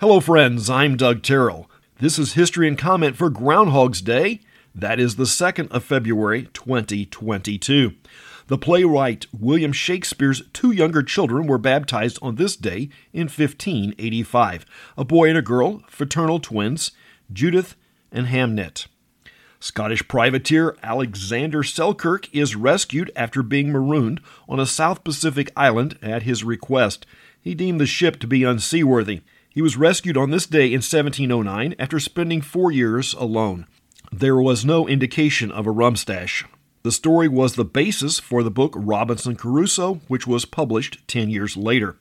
Hello, friends. I'm Doug Terrell. This is History and Comment for Groundhog's Day. That is the 2nd of February, 2022. The playwright William Shakespeare's two younger children were baptized on this day in 1585 a boy and a girl, fraternal twins, Judith and Hamnet. Scottish privateer Alexander Selkirk is rescued after being marooned on a South Pacific island at his request. He deemed the ship to be unseaworthy. He was rescued on this day in 1709 after spending four years alone. There was no indication of a rum stash. The story was the basis for the book Robinson Crusoe, which was published 10 years later.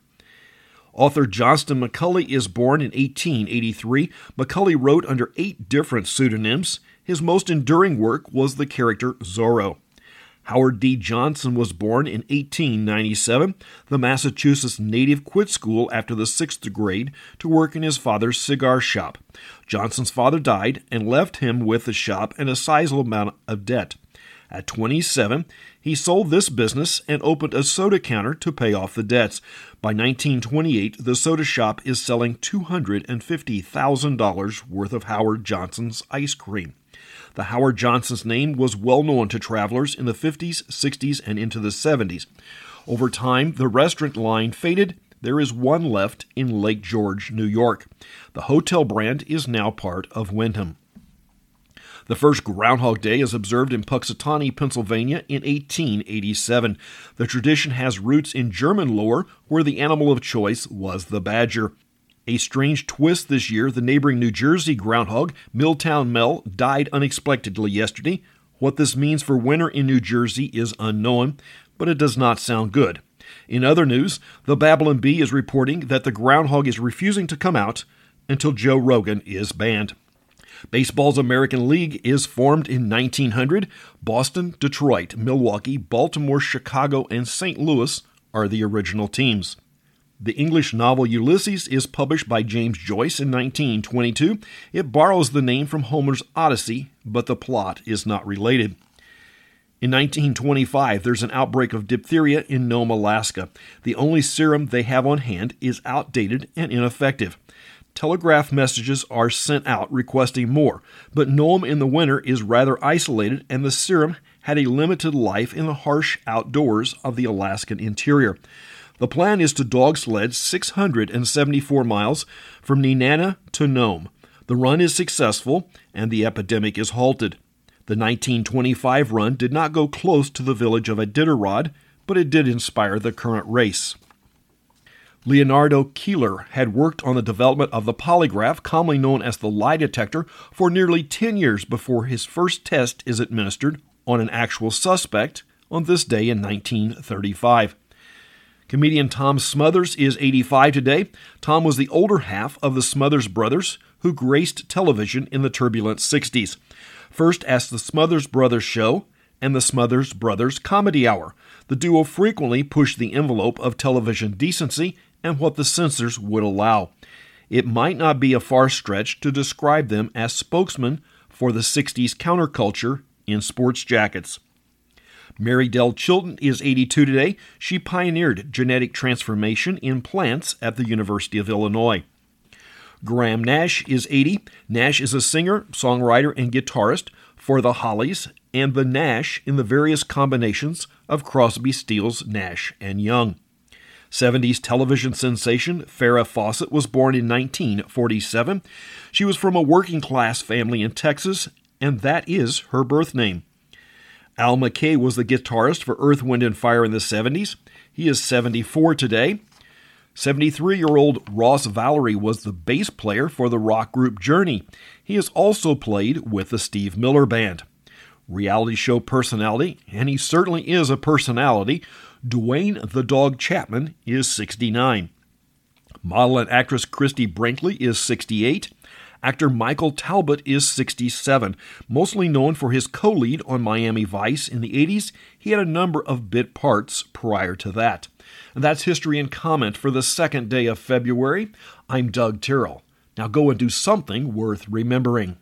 Author Johnston McCulley is born in 1883. McCulley wrote under eight different pseudonyms. His most enduring work was the character Zorro. Howard D. Johnson was born in 1897. The Massachusetts native quit school after the sixth grade to work in his father's cigar shop. Johnson's father died and left him with the shop and a sizable amount of debt. At 27, he sold this business and opened a soda counter to pay off the debts. By 1928, the soda shop is selling $250,000 worth of Howard Johnson's ice cream. The Howard Johnson's name was well known to travelers in the 50s, 60s, and into the 70s. Over time, the restaurant line faded. There is one left in Lake George, New York. The hotel brand is now part of Wyndham. The first Groundhog Day is observed in Punxsutawney, Pennsylvania in 1887. The tradition has roots in German lore, where the animal of choice was the badger. A strange twist this year the neighboring New Jersey groundhog, Milltown Mel, died unexpectedly yesterday. What this means for winter in New Jersey is unknown, but it does not sound good. In other news, the Babylon Bee is reporting that the groundhog is refusing to come out until Joe Rogan is banned. Baseball's American League is formed in 1900. Boston, Detroit, Milwaukee, Baltimore, Chicago, and St. Louis are the original teams. The English novel Ulysses is published by James Joyce in 1922. It borrows the name from Homer's Odyssey, but the plot is not related. In 1925, there's an outbreak of diphtheria in Nome, Alaska. The only serum they have on hand is outdated and ineffective. Telegraph messages are sent out requesting more, but Nome in the winter is rather isolated, and the serum had a limited life in the harsh outdoors of the Alaskan interior. The plan is to dog sled 674 miles from Nenana to Nome. The run is successful and the epidemic is halted. The 1925 run did not go close to the village of Iditarod, but it did inspire the current race. Leonardo Keeler had worked on the development of the polygraph, commonly known as the lie detector, for nearly 10 years before his first test is administered on an actual suspect on this day in 1935. Comedian Tom Smothers is 85 today. Tom was the older half of the Smothers brothers who graced television in the turbulent 60s. First as the Smothers Brothers Show and the Smothers Brothers Comedy Hour. The duo frequently pushed the envelope of television decency and what the censors would allow. It might not be a far stretch to describe them as spokesmen for the 60s counterculture in sports jackets. Mary Dell Chilton is 82 today. She pioneered genetic transformation in plants at the University of Illinois. Graham Nash is 80. Nash is a singer, songwriter, and guitarist for the Hollies and the Nash in the various combinations of Crosby, Stills, Nash, and Young. 70s television sensation Farrah Fawcett was born in 1947. She was from a working class family in Texas, and that is her birth name. Al McKay was the guitarist for Earth, Wind, and Fire in the 70s. He is 74 today. 73 year old Ross Valory was the bass player for the rock group Journey. He has also played with the Steve Miller Band. Reality show personality, and he certainly is a personality, Duane the Dog Chapman is 69. Model and actress Christie Brinkley is 68. Actor Michael Talbott is 67. Mostly known for his co lead on Miami Vice in the 80s, he had a number of bit parts prior to that. And that's history and comment for the second day of February. I'm Doug Terrell. Now go and do something worth remembering.